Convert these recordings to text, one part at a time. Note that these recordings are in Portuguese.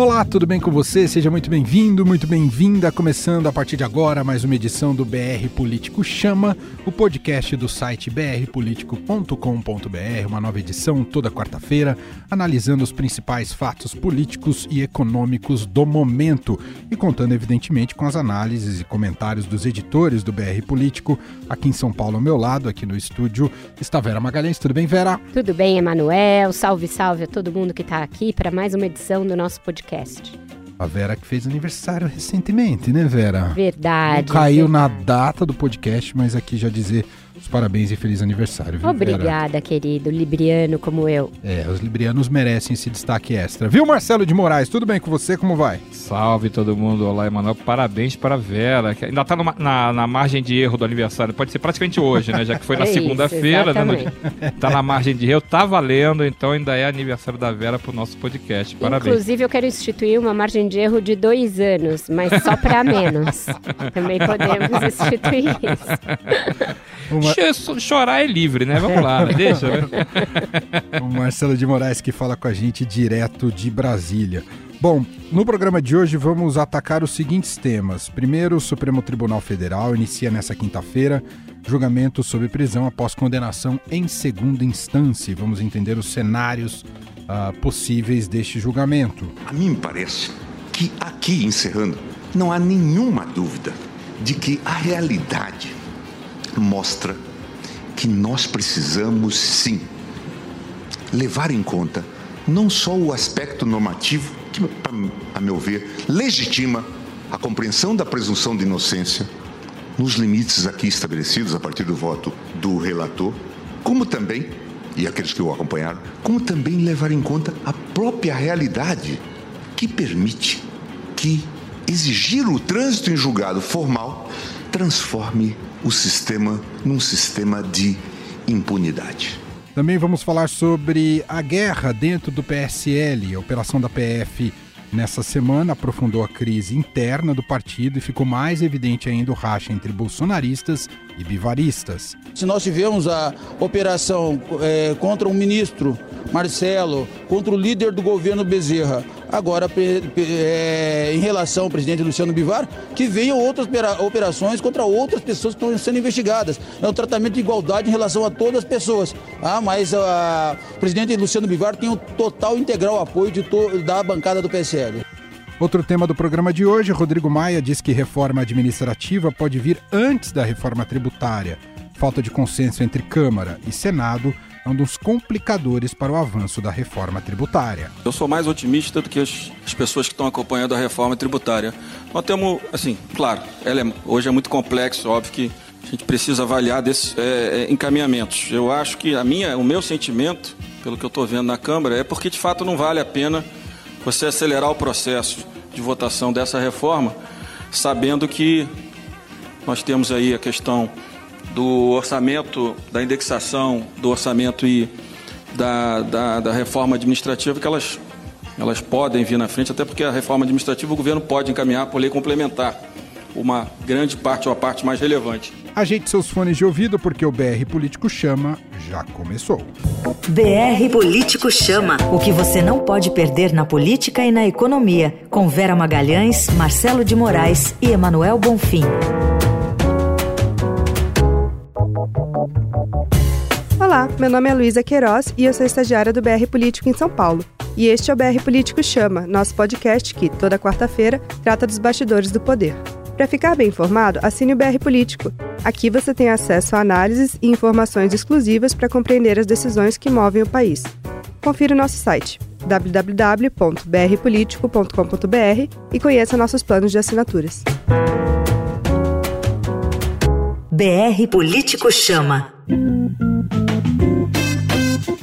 Olá, tudo bem com você? Seja muito bem-vindo, muito bem-vinda. Começando a partir de agora mais uma edição do BR Político Chama, o podcast do site brpolitico.com.br, uma nova edição toda quarta-feira, analisando os principais fatos políticos e econômicos do momento e contando, evidentemente, com as análises e comentários dos editores do BR Político. Aqui em São Paulo, ao meu lado, aqui no estúdio, está Vera Magalhães. Tudo bem, Vera? Tudo bem, Emanuel. Salve, salve a todo mundo que está aqui para mais uma edição do nosso podcast podcast. A Vera que fez aniversário recentemente, né, Vera? Verdade. Não caiu verdade. na data do podcast, mas aqui já dizer os parabéns e feliz aniversário. Viu, Obrigada, Vera? querido. Libriano como eu. É, os librianos merecem esse destaque extra. Viu, Marcelo de Moraes? Tudo bem com você? Como vai? Salve todo mundo. Olá, Emanuel. Parabéns para a Vera, que ainda está na, na, margem de erro do aniversário. Pode ser praticamente hoje, né? Já que foi na é segunda-feira, né? Tá na margem de erro, tá valendo, então ainda é aniversário da Vera pro nosso podcast. Parabéns. Inclusive, eu quero instituir uma margem de erro de dois anos, mas só para menos. Também podemos instituir isso. Uma... Chorar é livre, né? Vamos lá, né? deixa. Né? o Marcelo de Moraes que fala com a gente direto de Brasília. Bom, no programa de hoje vamos atacar os seguintes temas. Primeiro, o Supremo Tribunal Federal inicia nessa quinta-feira julgamento sobre prisão após condenação em segunda instância. Vamos entender os cenários uh, possíveis deste julgamento. A mim me parece que aqui, encerrando, não há nenhuma dúvida de que a realidade mostra que nós precisamos sim levar em conta não só o aspecto normativo, que, a meu ver, legitima a compreensão da presunção de inocência nos limites aqui estabelecidos a partir do voto do relator, como também, e aqueles que o acompanharam, como também levar em conta a própria realidade que permite que exigir o trânsito em julgado formal transforme o sistema num sistema de impunidade. Também vamos falar sobre a guerra dentro do PSL. A operação da PF nessa semana aprofundou a crise interna do partido e ficou mais evidente ainda o racha entre bolsonaristas e bivaristas. Se nós tivemos a operação é, contra um ministro, Marcelo, contra o líder do governo Bezerra, agora é, em relação ao presidente Luciano Bivar, que venham outras operações contra outras pessoas que estão sendo investigadas. É um tratamento de igualdade em relação a todas as pessoas. Ah, mas o presidente Luciano Bivar tem o total integral apoio da bancada do PSL. Outro tema do programa de hoje, Rodrigo Maia diz que reforma administrativa pode vir antes da reforma tributária. Falta de consenso entre Câmara e Senado é um dos complicadores para o avanço da reforma tributária. Eu sou mais otimista do que as, as pessoas que estão acompanhando a reforma tributária. Nós temos, assim, claro, ela é, hoje é muito complexo, óbvio que a gente precisa avaliar desses é, é, encaminhamentos. Eu acho que a minha, o meu sentimento, pelo que eu estou vendo na Câmara, é porque de fato não vale a pena você acelerar o processo de votação dessa reforma, sabendo que nós temos aí a questão do orçamento, da indexação do orçamento e da, da, da, reforma administrativa, que elas, elas podem vir na frente, até porque a reforma administrativa o governo pode encaminhar por lei complementar uma grande parte ou a parte mais relevante. Ajeite seus fones de ouvido porque o BR Político Chama já começou. BR Político Chama. O que você não pode perder na política e na economia. Com Vera Magalhães, Marcelo de Moraes e Emanuel Bonfim. Olá, meu nome é Luísa Queiroz e eu sou estagiária do BR Político em São Paulo. E este é o BR Político Chama, nosso podcast que, toda quarta-feira, trata dos bastidores do poder. Para ficar bem informado, assine o BR Político. Aqui você tem acesso a análises e informações exclusivas para compreender as decisões que movem o país. Confira o nosso site www.brpolitico.com.br e conheça nossos planos de assinaturas. BR Político Chama.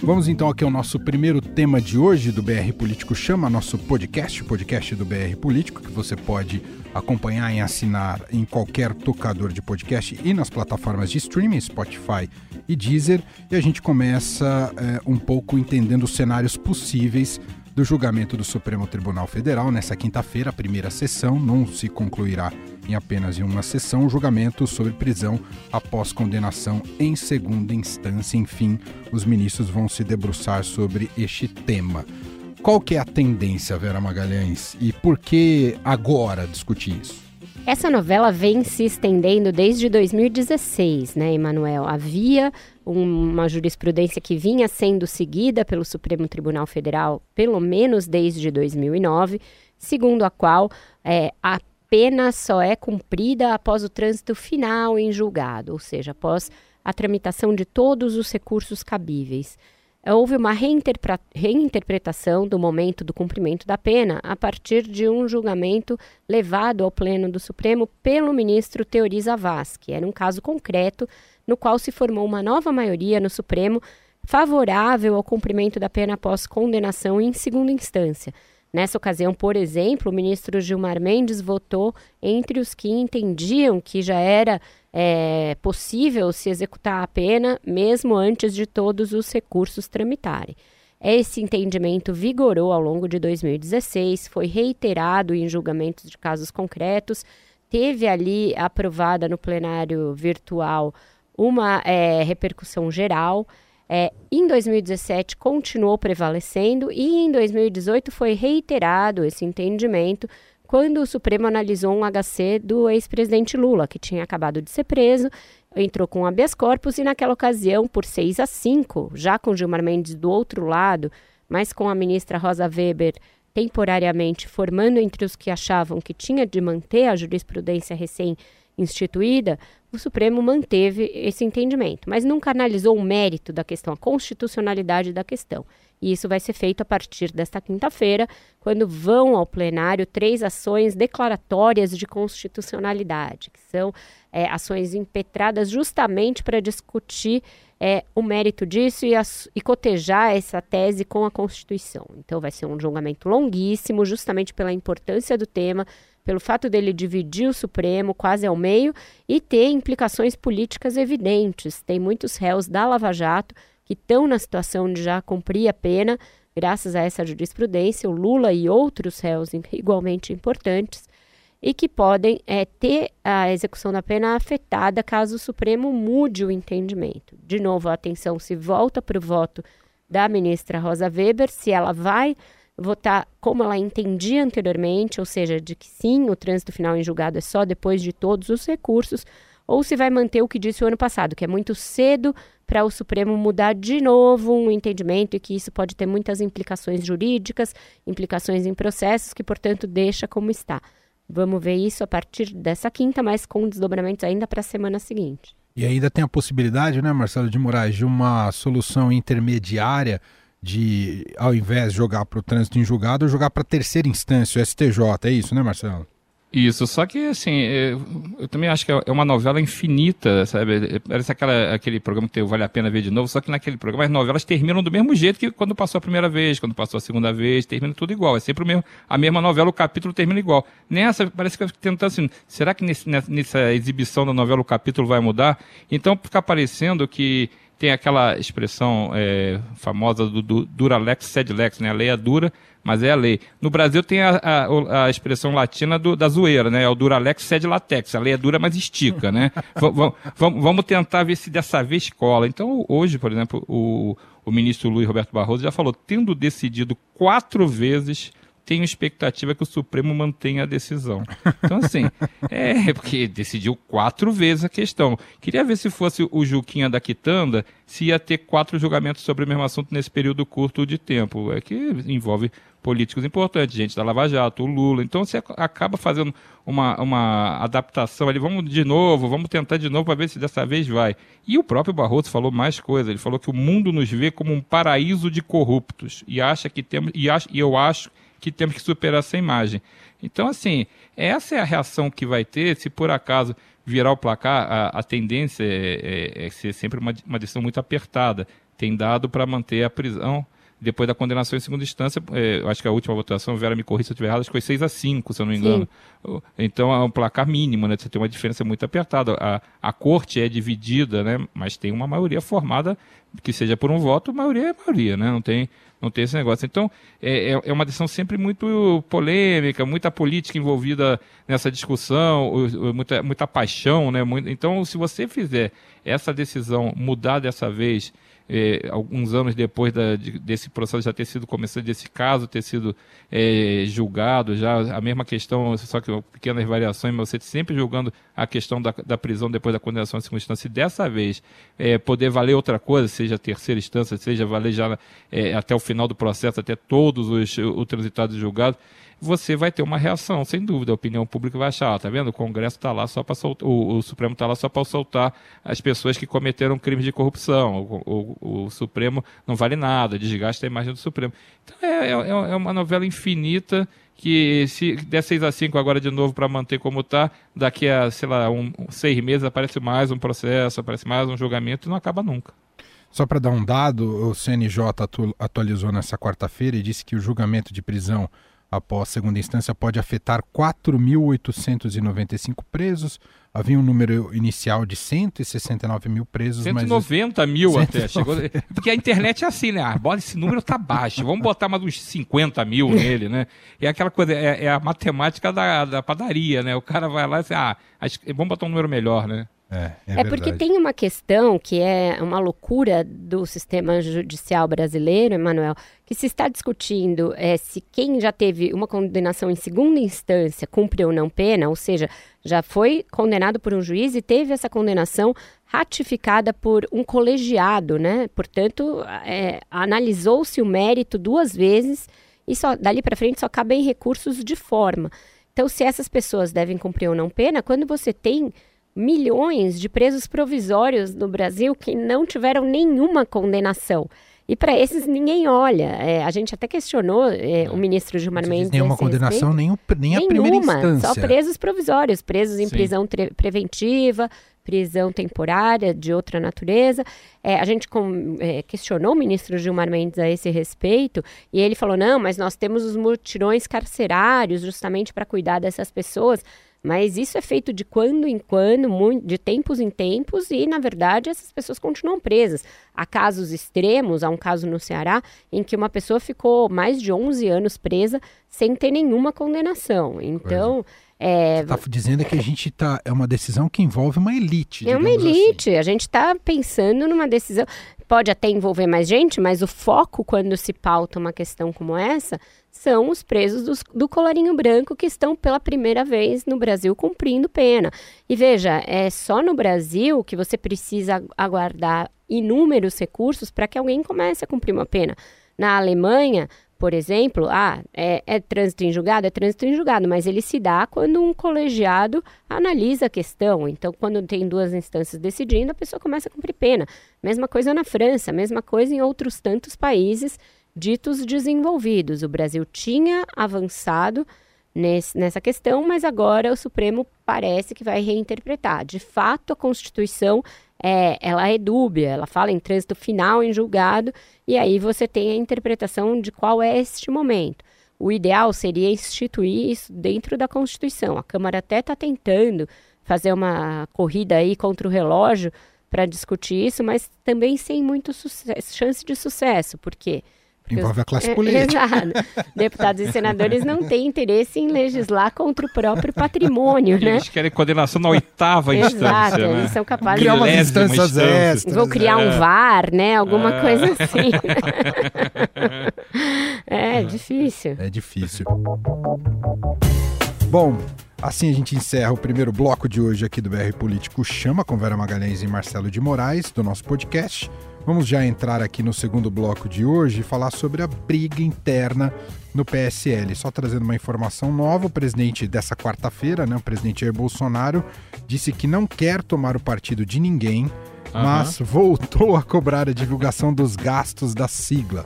Vamos então aqui ao nosso primeiro tema de hoje do BR Político Chama, nosso podcast, podcast do BR Político, que você pode acompanhar e assinar em qualquer tocador de podcast e nas plataformas de streaming, Spotify e Deezer. E a gente começa é, um pouco entendendo os cenários possíveis do julgamento do Supremo Tribunal Federal nessa quinta-feira, a primeira sessão, não se concluirá em apenas uma sessão o julgamento sobre prisão após condenação em segunda instância. Enfim, os ministros vão se debruçar sobre este tema. Qual que é a tendência, Vera Magalhães? E por que agora discutir isso? Essa novela vem se estendendo desde 2016, né, Emanuel? Havia uma jurisprudência que vinha sendo seguida pelo Supremo Tribunal Federal, pelo menos desde 2009, segundo a qual é, a pena só é cumprida após o trânsito final em julgado, ou seja, após a tramitação de todos os recursos cabíveis. Houve uma reinterpretação do momento do cumprimento da pena a partir de um julgamento levado ao Pleno do Supremo pelo ministro Teori Zavas, que era um caso concreto no qual se formou uma nova maioria no Supremo favorável ao cumprimento da pena após condenação em segunda instância. Nessa ocasião, por exemplo, o ministro Gilmar Mendes votou entre os que entendiam que já era é, possível se executar a pena mesmo antes de todos os recursos tramitarem. Esse entendimento vigorou ao longo de 2016, foi reiterado em julgamentos de casos concretos, teve ali aprovada no plenário virtual uma é, repercussão geral. É, em 2017 continuou prevalecendo e em 2018 foi reiterado esse entendimento quando o Supremo analisou um HC do ex-presidente Lula, que tinha acabado de ser preso, entrou com habeas corpus e naquela ocasião, por 6 a 5, já com Gilmar Mendes do outro lado, mas com a ministra Rosa Weber temporariamente formando entre os que achavam que tinha de manter a jurisprudência recém instituída, o Supremo manteve esse entendimento, mas nunca analisou o mérito da questão, a constitucionalidade da questão. E isso vai ser feito a partir desta quinta-feira, quando vão ao plenário três ações declaratórias de constitucionalidade, que são é, ações impetradas justamente para discutir é, o mérito disso e, e cotejar essa tese com a Constituição. Então, vai ser um julgamento longuíssimo, justamente pela importância do tema, pelo fato dele dividir o Supremo quase ao meio e ter implicações políticas evidentes. Tem muitos réus da Lava Jato que estão na situação de já cumprir a pena, graças a essa jurisprudência, o Lula e outros réus igualmente importantes, e que podem é, ter a execução da pena afetada caso o Supremo mude o entendimento. De novo, a atenção se volta para o voto da ministra Rosa Weber, se ela vai votar como ela entendia anteriormente, ou seja, de que sim, o trânsito final em julgado é só depois de todos os recursos, ou se vai manter o que disse o ano passado, que é muito cedo para o Supremo mudar de novo um entendimento e que isso pode ter muitas implicações jurídicas, implicações em processos, que, portanto, deixa como está. Vamos ver isso a partir dessa quinta, mas com desdobramentos ainda para a semana seguinte. E ainda tem a possibilidade, né, Marcelo de Moraes, de uma solução intermediária de, ao invés de jogar para o trânsito em julgado, jogar para a terceira instância, o STJ. É isso, né, Marcelo? Isso, só que assim, eu, eu, também acho que é uma novela infinita, sabe? Parece aquela, aquele programa que vale a pena ver de novo, só que naquele programa as novelas terminam do mesmo jeito que quando passou a primeira vez, quando passou a segunda vez, termina tudo igual. É sempre mesmo, a mesma novela, o capítulo termina igual. Nessa, parece que eu fico tentando assim, será que nesse, nessa exibição da novela o capítulo vai mudar? Então fica parecendo que tem aquela expressão é, famosa do, do Duralex sed lex, né? A lei é dura, mas é a lei. No Brasil tem a, a, a expressão latina do, da zoeira, né? É o Duralex sed latex. A lei é dura, mas estica, né? vamos, vamos tentar ver se dessa vez cola. Então, hoje, por exemplo, o, o ministro Luiz Roberto Barroso já falou, tendo decidido quatro vezes tenho expectativa que o Supremo mantenha a decisão. Então, assim, é porque decidiu quatro vezes a questão. Queria ver se fosse o Juquinha da Quitanda, se ia ter quatro julgamentos sobre o mesmo assunto nesse período curto de tempo. É que envolve políticos importantes, gente da Lava Jato, o Lula. Então você acaba fazendo uma, uma adaptação ali, vamos de novo, vamos tentar de novo para ver se dessa vez vai. E o próprio Barroso falou mais coisas. Ele falou que o mundo nos vê como um paraíso de corruptos e acha que temos e, acho, e eu acho que temos que superar essa imagem. Então, assim, essa é a reação que vai ter se por acaso virar o placar. A, a tendência é, é, é, ser sempre uma, uma decisão muito apertada. Tem dado para manter a prisão depois da condenação em segunda instância, é, acho que a última votação, Vera me corri se eu estiver errado, acho que foi 6 a 5 se eu não me engano. Sim. Então é um placar mínimo, né? Você tem uma diferença muito apertada. A, a corte é dividida, né? Mas tem uma maioria formada, que seja por um voto, maioria é maioria, né? Não tem, não tem esse negócio. Então, é, é, é uma decisão sempre muito polêmica, muita política envolvida nessa discussão, muita, muita paixão, né? Então, se você fizer essa decisão mudar dessa vez é, alguns anos depois da, de, desse processo já ter sido começado, desse caso ter sido é, julgado, já a mesma questão, só que pequenas variações, mas você sempre julgando a questão da, da prisão depois da condenação em segunda instância, e dessa vez é, poder valer outra coisa, seja terceira instância, seja valer já até o final do processo, até todos os, os transitados julgados, você vai ter uma reação, sem dúvida. A opinião pública vai achar, ah, tá vendo? O Congresso está lá só para soltar, o, o Supremo está lá só para soltar as pessoas que cometeram crimes de corrupção. O, o, o, Supremo não vale nada, desgasta a imagem do Supremo. Então é, é, é uma novela infinita que se der 6 a 5 agora de novo para manter como está, daqui a, sei lá, um, seis meses aparece mais um processo, aparece mais um julgamento e não acaba nunca. Só para dar um dado, o CNJ atualizou nessa quarta-feira e disse que o julgamento de prisão após segunda instância pode afetar 4.895 presos. Havia um número inicial de 169 mil presos. 190 mas... mil 190. até. Chegou... Porque a internet é assim, né? Ah, bora, esse número tá baixo. Vamos botar mais uns 50 mil nele, né? É aquela coisa, é, é a matemática da, da, padaria, né? O cara vai lá e diz, ah, vamos botar um número melhor, né? É, é, é porque tem uma questão que é uma loucura do sistema judicial brasileiro, Emanuel, que se está discutindo é, se quem já teve uma condenação em segunda instância cumpriu ou não pena, ou seja, já foi condenado por um juiz e teve essa condenação ratificada por um colegiado, né? Portanto, é, analisou-se o mérito duas vezes e só dali para frente só cabem recursos de forma. Então, se essas pessoas devem cumprir ou não pena, quando você tem milhões de presos provisórios no Brasil que não tiveram nenhuma condenação. E para esses ninguém olha. É, a gente até questionou é, o ministro Gilmar Mendes. Nenhuma condenação, nem, o, nem a primeira instância. Só presos provisórios, presos em Sim. prisão preventiva, prisão temporária de outra natureza. É, a gente com, é, questionou o ministro Gilmar Mendes a esse respeito e ele falou: não, mas nós temos os mutirões carcerários justamente para cuidar dessas pessoas. Mas isso é feito de quando em quando, de tempos em tempos, e na verdade essas pessoas continuam presas. Há casos extremos, há um caso no Ceará em que uma pessoa ficou mais de 11 anos presa sem ter nenhuma condenação. Então. É... Você está dizendo que a gente tá. É uma decisão que envolve uma elite. É uma assim. elite. Assim. A gente está pensando numa decisão. Pode até envolver mais gente, mas o foco, quando se pauta uma questão como essa, são os presos do, do colarinho branco que estão pela primeira vez no Brasil cumprindo pena. E veja, é só no Brasil que você precisa aguardar inúmeros recursos para que alguém comece a cumprir uma pena. Na Alemanha, por exemplo, ah, é, é, trânsito em julgado? É trânsito em julgado, mas ele se dá quando um colegiado analisa a questão. Então, quando tem duas instâncias decidindo, a pessoa começa a cumprir pena. Mesma coisa na França, mesma coisa em outros tantos países ditos desenvolvidos. O Brasil tinha avançado nesse, nessa questão, mas agora o Supremo parece que vai reinterpretar. De fato, a Constituição é, ela é dúbia, ela fala em trânsito final em julgado, e aí você tem a interpretação de qual é este momento. O ideal seria instituir isso dentro da Constituição. A Câmara até está tentando fazer uma corrida aí contra o relógio para discutir isso, mas também sem muito chance de sucesso, porque quê? Envolve a classe é, política. Exato. Deputados e senadores não têm interesse em legislar contra o próprio patrimônio, né? Eles querem condenação na oitava instância. Exato, né? eles são capazes criar umas instâncias extras. Vou criar é. um VAR, né? Alguma é. coisa assim. é, difícil. É difícil. Bom, Assim a gente encerra o primeiro bloco de hoje aqui do BR Político Chama com Vera Magalhães e Marcelo de Moraes, do nosso podcast. Vamos já entrar aqui no segundo bloco de hoje e falar sobre a briga interna no PSL. Só trazendo uma informação nova, o presidente dessa quarta-feira, né, o presidente Jair Bolsonaro, disse que não quer tomar o partido de ninguém, uhum. mas voltou a cobrar a divulgação dos gastos da sigla.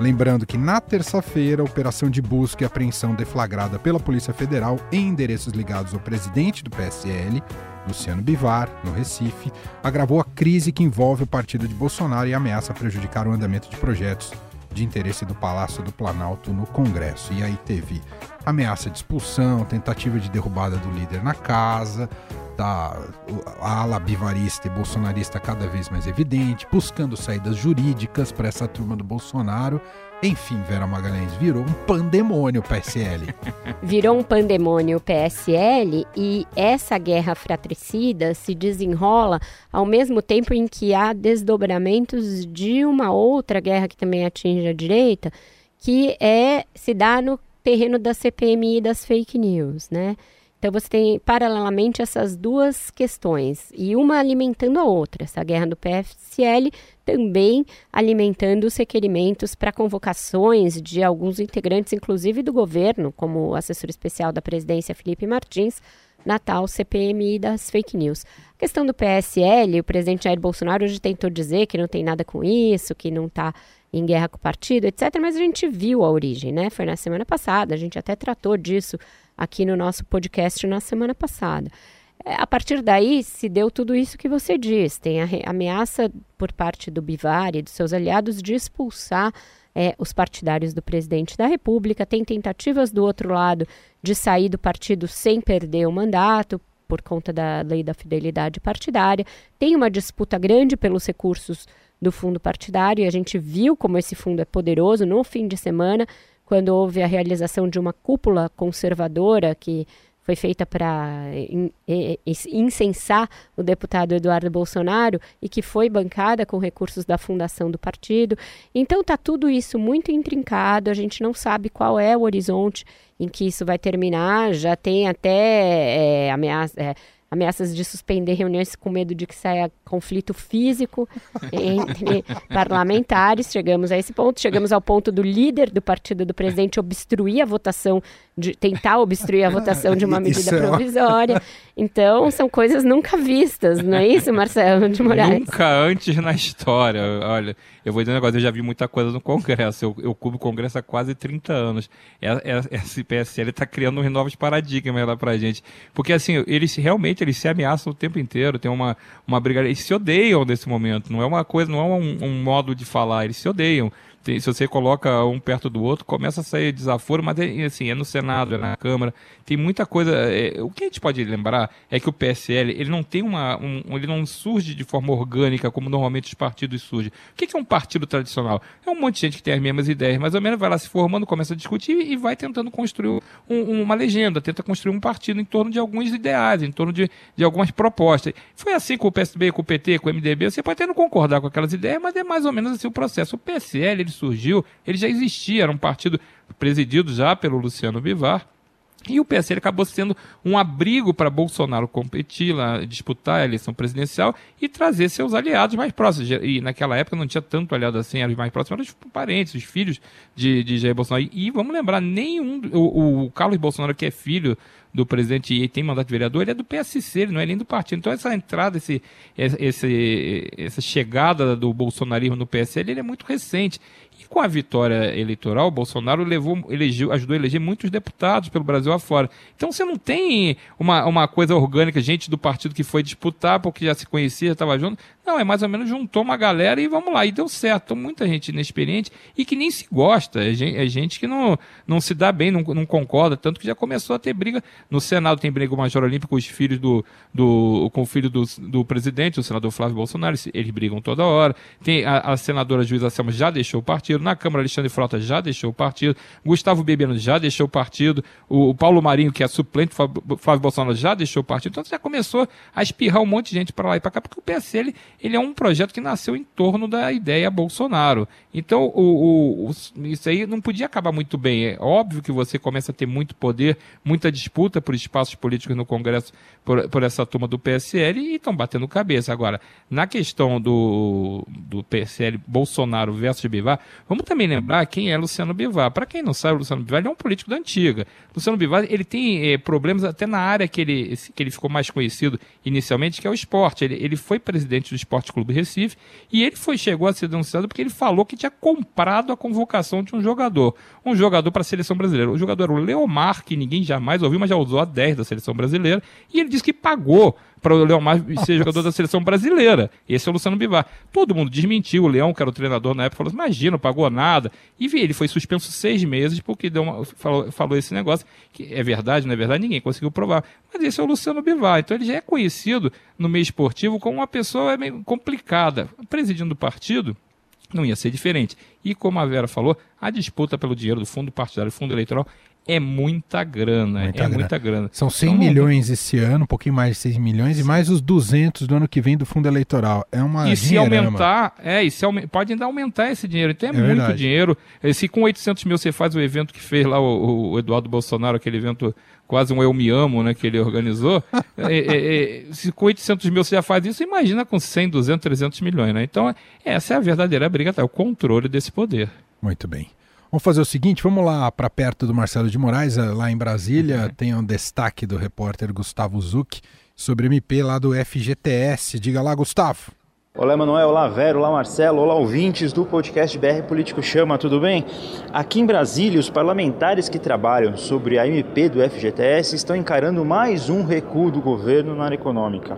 Lembrando que na terça-feira, a operação de busca e apreensão deflagrada pela Polícia Federal em endereços ligados ao presidente do PSL Luciano Bivar, no Recife, agravou a crise que envolve o partido de Bolsonaro e ameaça prejudicar o andamento de projetos de interesse do Palácio do Planalto no Congresso. E aí teve ameaça de expulsão, tentativa de derrubada do líder na casa, da a ala bivarista e bolsonarista cada vez mais evidente, buscando saídas jurídicas para essa turma do Bolsonaro. Enfim, Vera Magalhães, virou um pandemônio o PSL. virou um pandemônio o PSL e essa guerra fratricida se desenrola ao mesmo tempo em que há desdobramentos de uma outra guerra que também atinge a direita, que é se dá no terreno da CPMI e das fake news, né? Então você tem paralelamente essas duas questões e uma alimentando a outra. Essa guerra do PFSL também alimentando os requerimentos para convocações de alguns integrantes, inclusive do governo, como o assessor especial da presidência Felipe Martins, na tal CPMI das fake news. A questão do PSL, o presidente Jair Bolsonaro hoje tentou dizer que não tem nada com isso, que não está em guerra com o partido, etc. Mas a gente viu a origem, né? Foi na semana passada, a gente até tratou disso aqui no nosso podcast na semana passada. É, a partir daí se deu tudo isso que você diz. Tem a ameaça por parte do Bivar e dos seus aliados de expulsar é, os partidários do presidente da República. Tem tentativas do outro lado de sair do partido sem perder o mandato por conta da lei da fidelidade partidária. Tem uma disputa grande pelos recursos do fundo partidário e a gente viu como esse fundo é poderoso no fim de semana quando houve a realização de uma cúpula conservadora que foi feita para incensar o deputado Eduardo Bolsonaro e que foi bancada com recursos da fundação do partido. Então está tudo isso muito intrincado, a gente não sabe qual é o horizonte em que isso vai terminar, já tem até é, ameaça. É, ameaças de suspender reuniões com medo de que saia conflito físico entre parlamentares. Chegamos a esse ponto. Chegamos ao ponto do líder do partido do presidente obstruir a votação, de tentar obstruir a votação de uma medida é provisória. Então, são coisas nunca vistas, não é isso, Marcelo de Moraes? Nunca antes na história. Olha, eu vou dizer um negócio, eu já vi muita coisa no Congresso. Eu, eu cubro o Congresso há quase 30 anos. Esse PSL está criando novos paradigmas lá pra gente. Porque, assim, eles realmente eles se ameaçam o tempo inteiro. Tem uma, uma briga. Eles se odeiam nesse momento. Não é uma coisa, não é um, um modo de falar. Eles se odeiam tem, se você coloca um perto do outro, começa a sair desaforo, mas é, assim, é no Senado, é na Câmara, tem muita coisa. É, o que a gente pode lembrar é que o PSL ele não tem uma. Um, ele não surge de forma orgânica, como normalmente os partidos surgem. O que é um partido tradicional? É um monte de gente que tem as mesmas ideias, mais ou menos vai lá se formando, começa a discutir e vai tentando construir um, uma legenda, tenta construir um partido em torno de alguns ideais, em torno de, de algumas propostas. Foi assim com o PSB, com o PT, com o MDB. Você pode até não concordar com aquelas ideias, mas é mais ou menos assim o processo. O PSL ele surgiu, ele já existia, era um partido presidido já pelo Luciano Bivar. E o PSL acabou sendo um abrigo para Bolsonaro competir, lá, disputar a eleição presidencial e trazer seus aliados mais próximos. E naquela época não tinha tanto aliado assim, eram os mais próximos, eram os parentes, os filhos de, de Jair Bolsonaro. E, vamos lembrar, nenhum. O, o Carlos Bolsonaro, que é filho do presidente e tem mandato de vereador, ele é do PSC, ele não é nem do partido. Então essa entrada, esse, esse, essa chegada do bolsonarismo no PSL, ele é muito recente. E com a vitória eleitoral, Bolsonaro levou, elegeu, ajudou a eleger muitos deputados pelo Brasil afora. Então você não tem uma, uma coisa orgânica, gente do partido que foi disputar porque já se conhecia, já estava junto. Não, é mais ou menos juntou uma galera e vamos lá. E deu certo. Então, muita gente inexperiente e que nem se gosta. É gente, é gente que não, não se dá bem, não, não, concorda. Tanto que já começou a ter briga. No Senado tem briga o Major Olímpico com os filhos do, do, com o filho do, do presidente, o senador Flávio Bolsonaro. Eles brigam toda hora. Tem a, a senadora Juíza Selma já deixou o partido. Na Câmara, Alexandre Frota já deixou o partido. Gustavo Bebiano já deixou o partido. O, o Paulo Marinho, que é suplente Flávio Bolsonaro, já deixou o partido. Então já começou a espirrar um monte de gente para lá e para cá, porque o PSL ele é um projeto que nasceu em torno da ideia Bolsonaro. Então, o, o, o, isso aí não podia acabar muito bem. É óbvio que você começa a ter muito poder, muita disputa por espaços políticos no Congresso por, por essa turma do PSL e estão batendo cabeça. Agora, na questão do, do PSL Bolsonaro versus Bivar, vamos também lembrar quem é Luciano Bivar. Para quem não sabe, Luciano Bivar é um político da antiga. Luciano Bivar ele tem eh, problemas até na área que ele, que ele ficou mais conhecido inicialmente, que é o esporte. Ele, ele foi presidente do Esporte Clube Recife e ele foi chegou a ser denunciado porque ele falou que tinha comprado a convocação de um jogador. Um jogador para a seleção brasileira. O jogador era o Leomar, que ninguém jamais ouviu, mas já usou a 10 da seleção brasileira. E ele disse que pagou para o Leomar ser jogador da seleção brasileira. Esse é o Luciano Bivar. Todo mundo desmentiu. O Leão, que era o treinador na época, falou: imagina, não pagou nada. E ele foi suspenso seis meses porque deu uma, falou, falou esse negócio, que é verdade, não é verdade, ninguém conseguiu provar. Mas esse é o Luciano Bivar. Então ele já é conhecido no meio esportivo como uma pessoa meio complicada. Presidindo o partido, não ia ser diferente. E como a Vera falou, a disputa pelo dinheiro do fundo partidário, fundo eleitoral, é muita grana, muita é grana. muita grana. São 100 então, milhões esse ano, um pouquinho mais de 6 milhões, e mais os 200 do ano que vem do fundo eleitoral. É uma E se aumentar, é, e se pode ainda aumentar esse dinheiro, então é, é muito verdade. dinheiro. Se com 800 mil você faz o evento que fez lá o, o Eduardo Bolsonaro, aquele evento quase um Eu Me Amo, né, que ele organizou, é, é, é, se com 800 mil você já faz isso, imagina com 100, 200, 300 milhões, né? Então, essa é a verdadeira briga, tá? o controle desse poder. Muito bem. Vamos fazer o seguinte, vamos lá para perto do Marcelo de Moraes, eh, lá em Brasília, uhum. tem um destaque do repórter Gustavo Zuc sobre MP lá do FGTS. Diga lá, Gustavo. Olá, Emanuel. Olá, Vero. Olá, Marcelo. Olá, ouvintes do podcast BR Político Chama, tudo bem? Aqui em Brasília, os parlamentares que trabalham sobre a MP do FGTS estão encarando mais um recuo do governo na área econômica.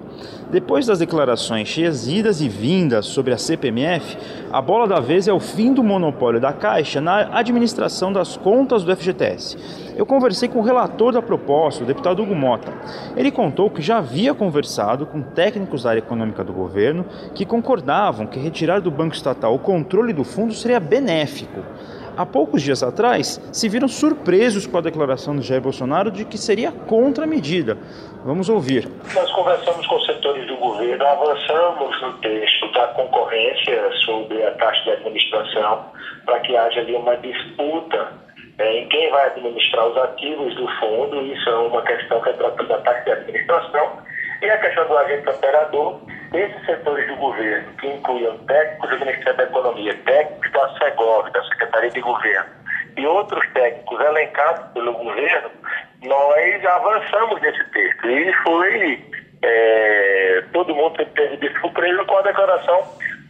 Depois das declarações cheias idas e vindas sobre a CPMF, a bola da vez é o fim do monopólio da Caixa na administração das contas do FGTS eu conversei com o relator da proposta, o deputado Hugo Mota. Ele contou que já havia conversado com técnicos da área econômica do governo que concordavam que retirar do Banco Estatal o controle do fundo seria benéfico. Há poucos dias atrás, se viram surpresos com a declaração do Jair Bolsonaro de que seria contra a medida. Vamos ouvir. Nós conversamos com setores do governo, avançamos no texto da concorrência sobre a taxa de administração para que haja ali uma disputa é, em quem vai administrar os ativos do fundo, isso é uma questão que é tratada da taxa de administração, e a questão do agente operador, esses setores do governo, que incluem técnicos do Ministério da Economia, técnicos da SEGOV, da Secretaria de Governo, e outros técnicos elencados pelo governo, nós avançamos nesse texto. E foi. É, todo mundo teve de surpresa com a declaração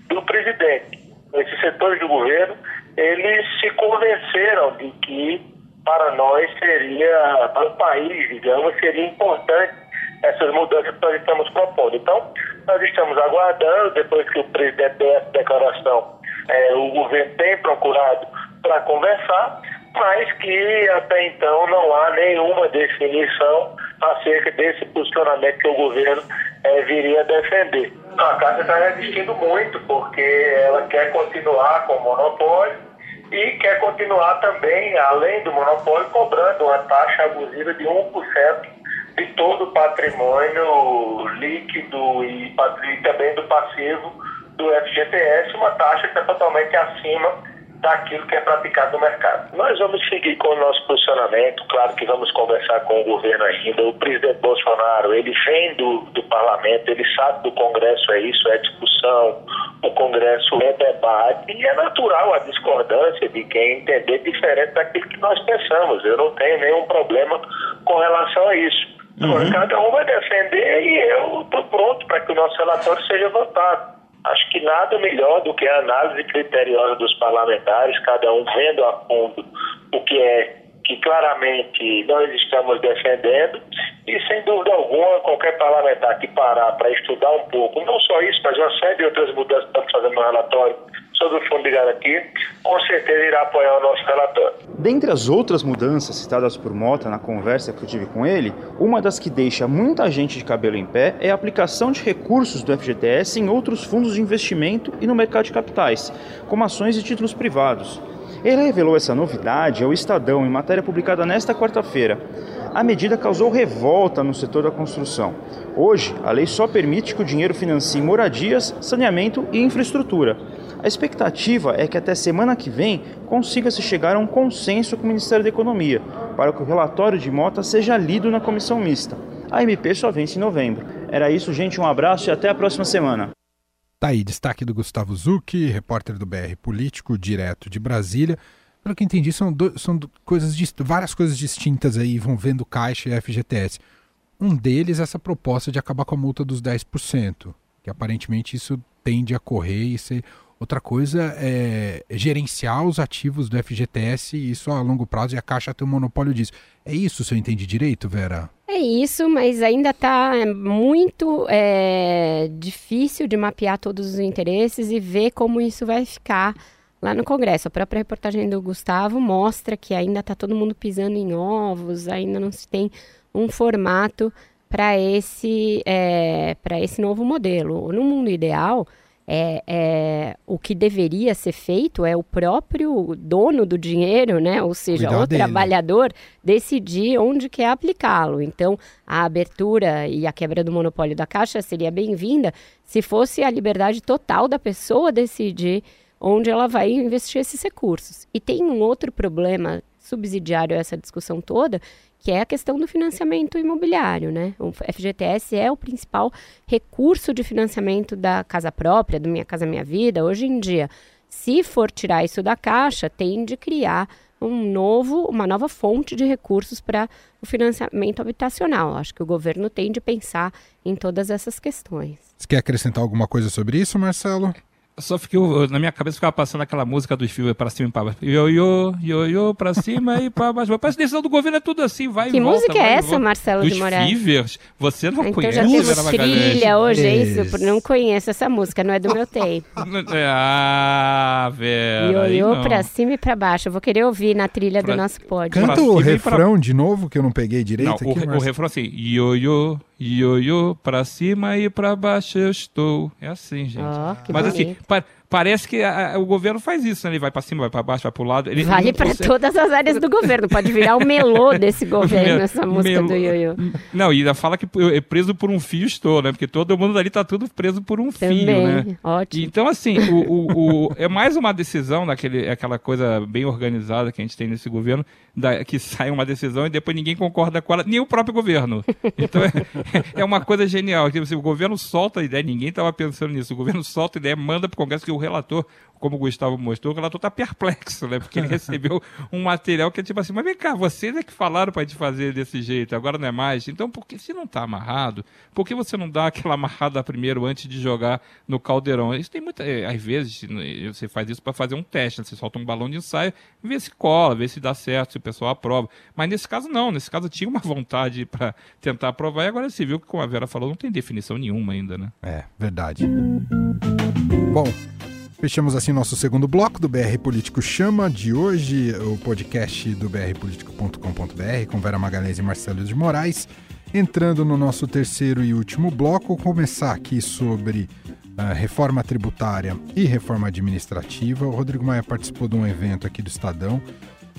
do presidente. Esses setores do governo eles se convenceram de que para nós seria, para o país, digamos, seria importante essas mudanças que nós estamos propondo. Então, nós estamos aguardando, depois que o presidente deu essa declaração, é, o governo tem procurado para conversar, mas que até então não há nenhuma definição acerca desse posicionamento que o governo é, viria a defender. A Caixa está resistindo muito, porque ela quer continuar com o monopólio, e quer continuar também, além do monopólio, cobrando uma taxa abusiva de 1% de todo o patrimônio líquido e, e também do passivo do FGTS, uma taxa que é totalmente acima daquilo que é praticado no mercado. Nós vamos seguir com o nosso posicionamento, claro que vamos conversar com o governo ainda. O presidente Bolsonaro, ele vem do, do parlamento, ele sabe que o Congresso é isso, é discussão, o Congresso é debate, e é natural a discordância de quem entender diferente daquilo que nós pensamos. Eu não tenho nenhum problema com relação a isso. Uhum. Cada um vai defender e eu estou pronto para que o nosso relatório seja votado. Acho que nada melhor do que a análise criteriosa dos parlamentares, cada um vendo a fundo o que é que claramente nós estamos defendendo. E, sem dúvida alguma, qualquer parlamentar que parar para estudar um pouco, não só isso, mas uma série de outras mudanças que estamos fazendo no relatório sobre o Fundo de Garantia, com certeza irá apoiar o nosso relatório. Dentre as outras mudanças citadas por Mota na conversa que eu tive com ele, uma das que deixa muita gente de cabelo em pé é a aplicação de recursos do FGTS em outros fundos de investimento e no mercado de capitais, como ações e títulos privados. Ele revelou essa novidade ao Estadão em matéria publicada nesta quarta-feira. A medida causou revolta no setor da construção. Hoje, a lei só permite que o dinheiro financie moradias, saneamento e infraestrutura. A expectativa é que até semana que vem consiga-se chegar a um consenso com o Ministério da Economia, para que o relatório de Mota seja lido na comissão mista. A MP só vence em novembro. Era isso, gente. Um abraço e até a próxima semana. Tá aí, destaque do Gustavo Zucchi, repórter do BR Político, direto de Brasília. Pelo que entendi, são, do, são do, coisas várias coisas distintas aí, vão vendo Caixa e FGTS. Um deles é essa proposta de acabar com a multa dos 10%, que aparentemente isso tende a correr e ser. Outra coisa é gerenciar os ativos do FGTS, isso a longo prazo, e a Caixa tem um monopólio disso. É isso, se eu entendi direito, Vera? É isso, mas ainda está muito é, difícil de mapear todos os interesses e ver como isso vai ficar lá no Congresso. A própria reportagem do Gustavo mostra que ainda está todo mundo pisando em ovos, ainda não se tem um formato para esse, é, esse novo modelo. No mundo ideal, é, é, o que deveria ser feito é o próprio dono do dinheiro, né? Ou seja, Cuidar o dele. trabalhador decidir onde quer aplicá-lo. Então, a abertura e a quebra do monopólio da Caixa seria bem-vinda se fosse a liberdade total da pessoa decidir onde ela vai investir esses recursos. E tem um outro problema subsidiário a essa discussão toda, que é a questão do financiamento imobiliário, né? O FGTS é o principal recurso de financiamento da casa própria, do Minha Casa Minha Vida. Hoje em dia, se for tirar isso da caixa, tem de criar um novo, uma nova fonte de recursos para o financiamento habitacional. Acho que o governo tem de pensar em todas essas questões. Você quer acrescentar alguma coisa sobre isso, Marcelo? Só fiquei, na minha cabeça ficava passando aquela música dos filmes pra cima e pra baixo. Ioiô, ioiô, pra cima e pra baixo. Parece que decisão do governo é tudo assim, vai que e volta. Que música é essa, Marcelo dos de Moraes? Fivers. Você não então conhece? Já temos trilha hoje, é isso? Não conheço essa música, não é do meu tempo. ah, Vera. Ioiô pra cima e pra baixo. Eu vou querer ouvir na trilha pra... do nosso pódio. Canta o refrão pra... de novo, que eu não peguei direito. Não, aqui, o, mas... o refrão assim, ioiô, ioiô, pra cima e pra baixo eu estou. É assim, gente. Oh, mas assim, bonito. assim, parece que a, a, o governo faz isso, né? Ele vai para cima, vai para baixo, vai para o lado. Ele vale para consegue... todas as áreas do governo. Pode virar o melô desse governo, essa música melô... do Ioiô. Não, e ainda fala que é preso por um fio estou, né? Porque todo mundo ali tá tudo preso por um Também. fio, né? Ótimo. Então, assim, o, o, o, é mais uma decisão daquele, aquela coisa bem organizada que a gente tem nesse governo, da, que sai uma decisão e depois ninguém concorda com ela, nem o próprio governo. Então, é, é uma coisa genial. Que, assim, o governo solta a ideia, ninguém estava pensando nisso. O governo solta a ideia, manda para o Congresso que o relator, como o Gustavo mostrou, o relator está perplexo, né? Porque ele recebeu um material que é tipo assim, mas vem cá, vocês é que falaram para a gente fazer desse jeito, agora não é mais. Então, porque se não está amarrado, por que você não dá aquela amarrada primeiro antes de jogar no caldeirão? Isso tem muita. É, às vezes, você faz isso para fazer um teste, né? você solta um balão de ensaio, vê se cola, vê se dá certo, se o pessoal aprova. Mas nesse caso, não. Nesse caso, tinha uma vontade para tentar aprovar e agora se viu que, como a Vera falou, não tem definição nenhuma ainda, né? É, verdade. Bom, Fechamos assim nosso segundo bloco do BR Político Chama de hoje, o podcast do brpolitico.com.br com Vera Magalhães e Marcelo de Moraes. Entrando no nosso terceiro e último bloco, começar aqui sobre uh, reforma tributária e reforma administrativa. O Rodrigo Maia participou de um evento aqui do Estadão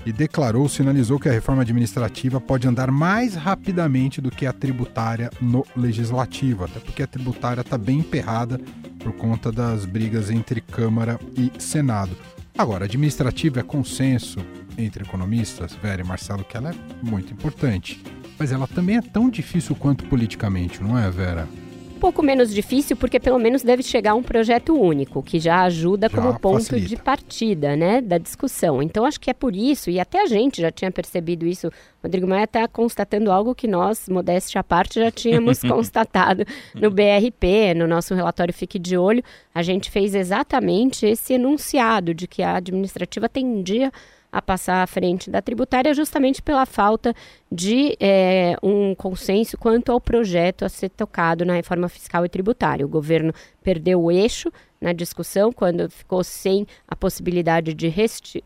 e declarou, sinalizou que a reforma administrativa pode andar mais rapidamente do que a tributária no legislativo, até porque a tributária está bem emperrada por conta das brigas entre Câmara e Senado. Agora, administrativa é consenso entre economistas, Vera e Marcelo, que ela é muito importante. Mas ela também é tão difícil quanto politicamente, não é, Vera? Um pouco menos difícil, porque pelo menos deve chegar um projeto único, que já ajuda já como ponto facilita. de partida, né, da discussão. Então acho que é por isso, e até a gente já tinha percebido isso. Rodrigo Maia está constatando algo que nós, modéstia à parte, já tínhamos constatado no BRP, no nosso relatório Fique de Olho. A gente fez exatamente esse enunciado de que a administrativa tendia a passar à frente da tributária justamente pela falta de é, um consenso quanto ao projeto a ser tocado na reforma fiscal e tributária. O governo perdeu o eixo na discussão quando ficou sem a possibilidade de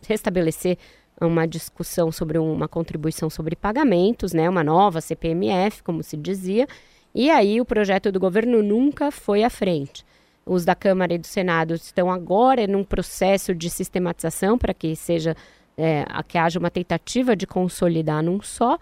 restabelecer uma discussão sobre uma contribuição sobre pagamentos, né, uma nova CPMF, como se dizia, e aí o projeto do governo nunca foi à frente. Os da Câmara e do Senado estão agora num processo de sistematização para que seja é, que haja uma tentativa de consolidar num só.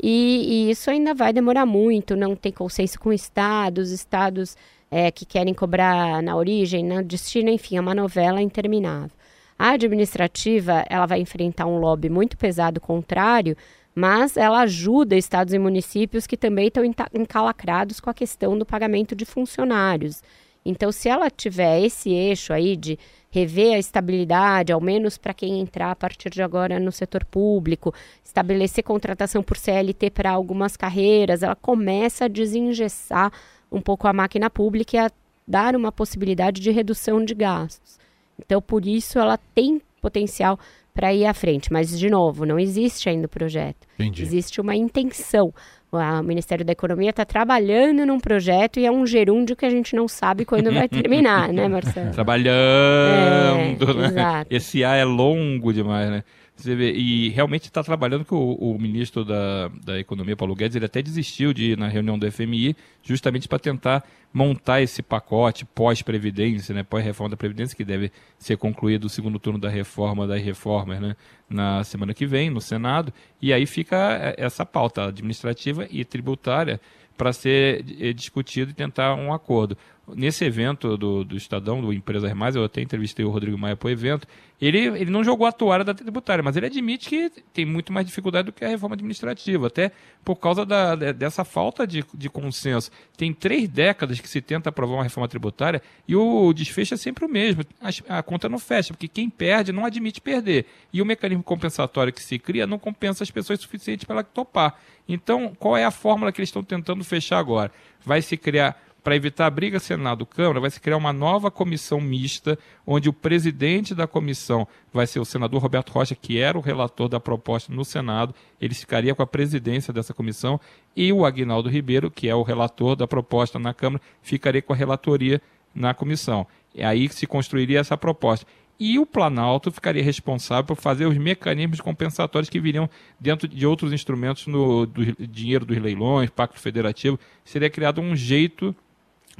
E, e, isso ainda vai demorar muito, não tem consenso com estados, estados é, que querem cobrar na origem, no destino, enfim, é uma novela interminável. A administrativa, ela vai enfrentar um lobby muito pesado contrário, mas ela ajuda estados e municípios que também estão encalacrados com a questão do pagamento de funcionários. Então, se ela tiver esse eixo aí de rever a estabilidade, ao menos para quem entrar a partir de agora no setor público, estabelecer contratação por CLT para algumas carreiras, ela começa a desengessar um pouco a máquina pública e a dar uma possibilidade de redução de gastos. Então, por isso, ela tem potencial para ir à frente. Mas, de novo, não existe ainda o projeto. Entendi. Existe uma intenção. O Ministério da Economia está trabalhando num projeto e é um gerúndio que a gente não sabe quando vai terminar, né, Marcelo? Trabalhando, é, né? Exato. Esse A é longo demais, né? E realmente está trabalhando que o, o, ministro da, da Economia, Paulo Guedes, ele até desistiu de ir na reunião do FMI justamente para tentar montar esse pacote pós-previdência, né, pós-reforma da Previdência, que deve ser concluído o segundo turno da reforma das reformas né, na semana que vem, no Senado. E aí fica essa pauta administrativa e tributária para ser eh, discutido e tentar um acordo nesse evento do, do Estadão, do Empresas Mais, eu até entrevistei o Rodrigo Maia para o evento, ele, ele não jogou a toalha da tributária, mas ele admite que tem muito mais dificuldade do que a reforma administrativa, até por causa da, dessa falta de, de consenso. Tem três décadas que se tenta aprovar uma reforma tributária e o desfecho é sempre o mesmo. A, a conta não fecha, porque quem perde não admite perder. E o mecanismo compensatório que se cria não compensa as pessoas suficientes para topar. Então, qual é a fórmula que eles estão tentando fechar agora? Vai se criar para evitar a briga Senado-Câmara, vai se criar uma nova comissão mista, onde o presidente da comissão vai ser o senador Roberto Rocha, que era o relator da proposta no Senado, ele ficaria com a presidência dessa comissão, e o Aguinaldo Ribeiro, que é o relator da proposta na Câmara, ficaria com a relatoria na comissão. É aí que se construiria essa proposta e o Planalto ficaria responsável por fazer os mecanismos compensatórios que viriam dentro de outros instrumentos no do dinheiro dos leilões, pacto federativo. Seria criado um jeito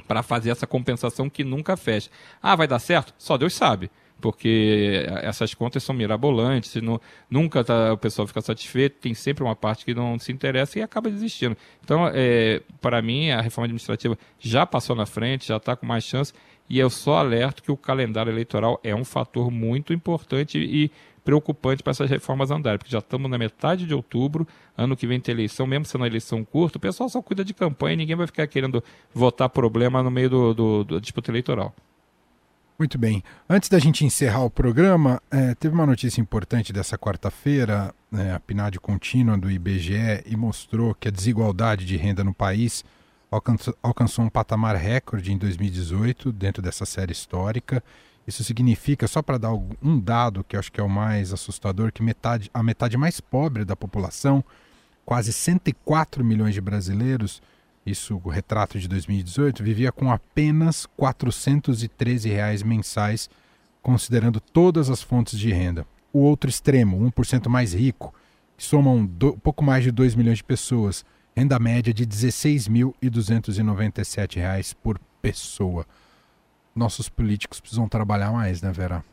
para fazer essa compensação que nunca fecha. Ah, vai dar certo? Só Deus sabe. Porque essas contas são mirabolantes, não, nunca tá, o pessoal fica satisfeito, tem sempre uma parte que não se interessa e acaba desistindo. Então, é, para mim, a reforma administrativa já passou na frente, já está com mais chance, e eu só alerto que o calendário eleitoral é um fator muito importante e preocupante para essas reformas andarem, porque já estamos na metade de outubro, ano que vem tem eleição, mesmo sendo uma eleição curta, o pessoal só cuida de campanha e ninguém vai ficar querendo votar problema no meio do, do, do disputa eleitoral. Muito bem. Antes da gente encerrar o programa, é, teve uma notícia importante dessa quarta-feira, né, a PNAD contínua do IBGE, e mostrou que a desigualdade de renda no país alcançou, alcançou um patamar recorde em 2018, dentro dessa série histórica, isso significa, só para dar um dado que acho que é o mais assustador, que metade, a metade mais pobre da população, quase 104 milhões de brasileiros, isso o retrato de 2018, vivia com apenas 413 reais mensais, considerando todas as fontes de renda. O outro extremo, 1% mais rico, que somam do, pouco mais de 2 milhões de pessoas, renda média de R$ 16.297 por pessoa nossos políticos precisam trabalhar mais, né, Vera?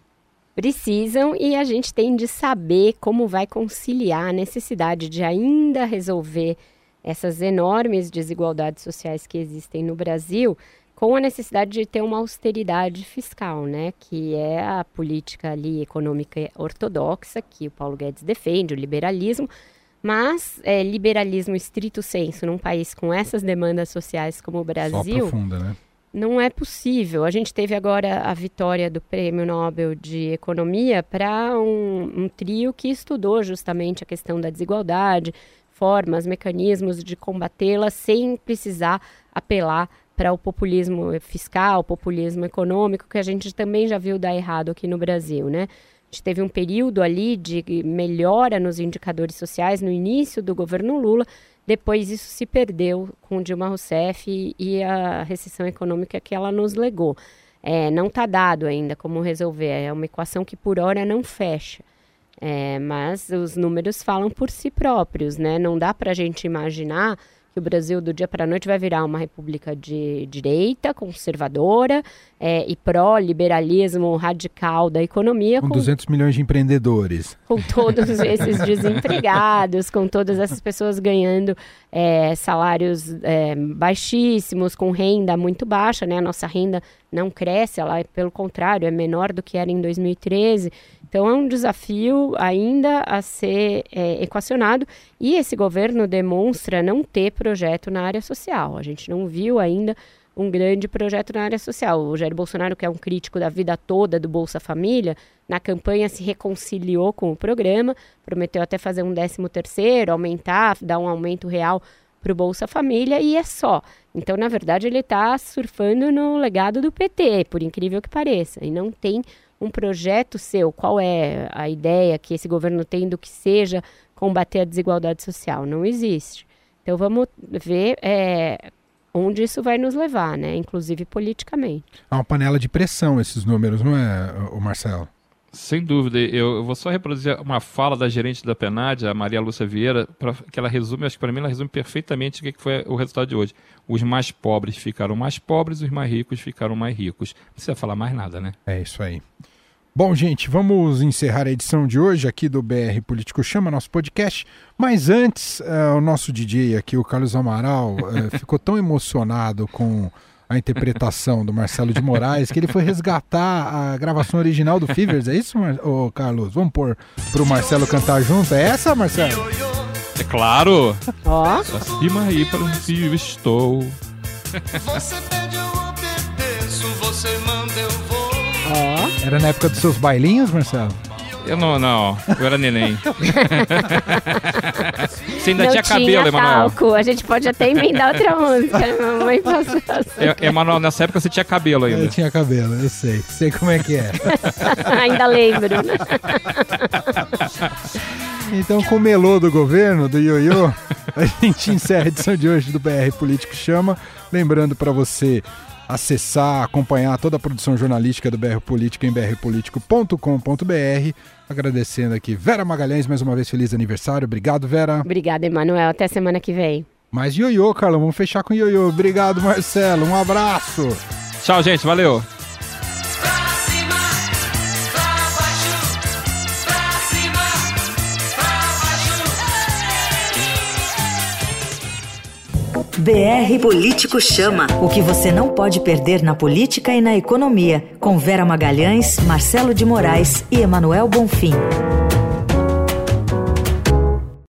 Precisam e a gente tem de saber como vai conciliar a necessidade de ainda resolver essas enormes desigualdades sociais que existem no Brasil com a necessidade de ter uma austeridade fiscal, né, que é a política ali econômica ortodoxa que o Paulo Guedes defende, o liberalismo, mas é, liberalismo estrito senso num país com essas demandas sociais como o Brasil, Só aprofunda, né? Não é possível. A gente teve agora a vitória do Prêmio Nobel de Economia para um, um, trio que estudou justamente a questão da desigualdade, formas, mecanismos de combatê-la sem precisar apelar para o populismo fiscal, populismo econômico, que a gente também já viu dar errado aqui no Brasil, né? A gente teve um período ali de melhora nos indicadores sociais no início do governo Lula, depois isso se perdeu com Dilma Rousseff e, a recessão econômica que ela nos legou. É, não está dado ainda como resolver, é uma equação que por hora não fecha. É, mas os números falam por si próprios, né? Não dá para a gente imaginar que o Brasil do dia para a noite vai virar uma república de direita, conservadora é, e pró-liberalismo radical da economia. Com, com 200 milhões de empreendedores. Com todos esses desempregados, com todas essas pessoas ganhando é, salários é, baixíssimos, com renda muito baixa, né? A nossa renda não cresce, ela, pelo contrário, é menor do que era em 2013. Então é um desafio ainda a ser é, equacionado e esse governo demonstra não ter projeto na área social. A gente não viu ainda um grande projeto na área social. O Jair Bolsonaro, que é um crítico da vida toda do Bolsa Família, na campanha se reconciliou com o programa, prometeu até fazer um décimo terceiro, aumentar, dar um aumento real para o Bolsa Família e é só. Então, na verdade, ele está surfando no legado do PT, por incrível que pareça, e não tem um projeto seu? Qual é a ideia que esse governo tem do que seja combater a desigualdade social? Não existe. Então vamos ver é, onde isso vai nos levar, né? Inclusive politicamente. Há uma panela de pressão esses números, não é, o Marcelo? Sem dúvida. Eu, eu vou só reproduzir uma fala da gerente da PENAD, a Maria Lúcia Vieira, pra, que ela resume, acho que para mim ela resume perfeitamente o que foi o resultado de hoje. Os mais pobres ficaram mais pobres, os mais ricos ficaram mais ricos. Não precisa falar mais nada, né? É isso aí. Bom, gente, vamos encerrar a edição de hoje aqui do BR Político Chama, nosso podcast. Mas antes, uh, o nosso DJ aqui, o Carlos Amaral, uh, ficou tão emocionado com a interpretação do Marcelo de Moraes, que ele foi resgatar a gravação original do Fivers, é isso, Mar ô, Carlos? Vamos pôr pro Marcelo cantar junto? É essa, Marcelo? É claro! Ó! Oh. Acima aí para um fio estou. Você pede, eu obedeço, você manda, eu vou. Ó! Oh. Era na época dos seus bailinhos, Marcelo? Eu não, não. Eu era neném. Você ainda não tinha cabelo, Emanuel. A gente pode até emendar outra música. Mamãe passou. Emanuel, nessa época você tinha cabelo ainda. Eu tinha cabelo, eu sei. Sei como é que é. ainda lembro. Então, com o melô do governo, do ioiô, a gente encerra a edição de hoje do BR Político Chama. Lembrando para você acessar, acompanhar toda a produção jornalística do BR Político em brpolitico.com.br. Agradecendo aqui Vera Magalhães, mais uma vez feliz aniversário. Obrigado, Vera. Obrigada, Emanuel. Até semana que vem. Mais ioiô, Carlão. Vamos fechar com ioiô. Obrigado, Marcelo. Um abraço. Tchau, gente. Valeu. BR Político Chama. O que você não pode perder na política e na economia. Com Vera Magalhães, Marcelo de Moraes e Emanuel Bonfim.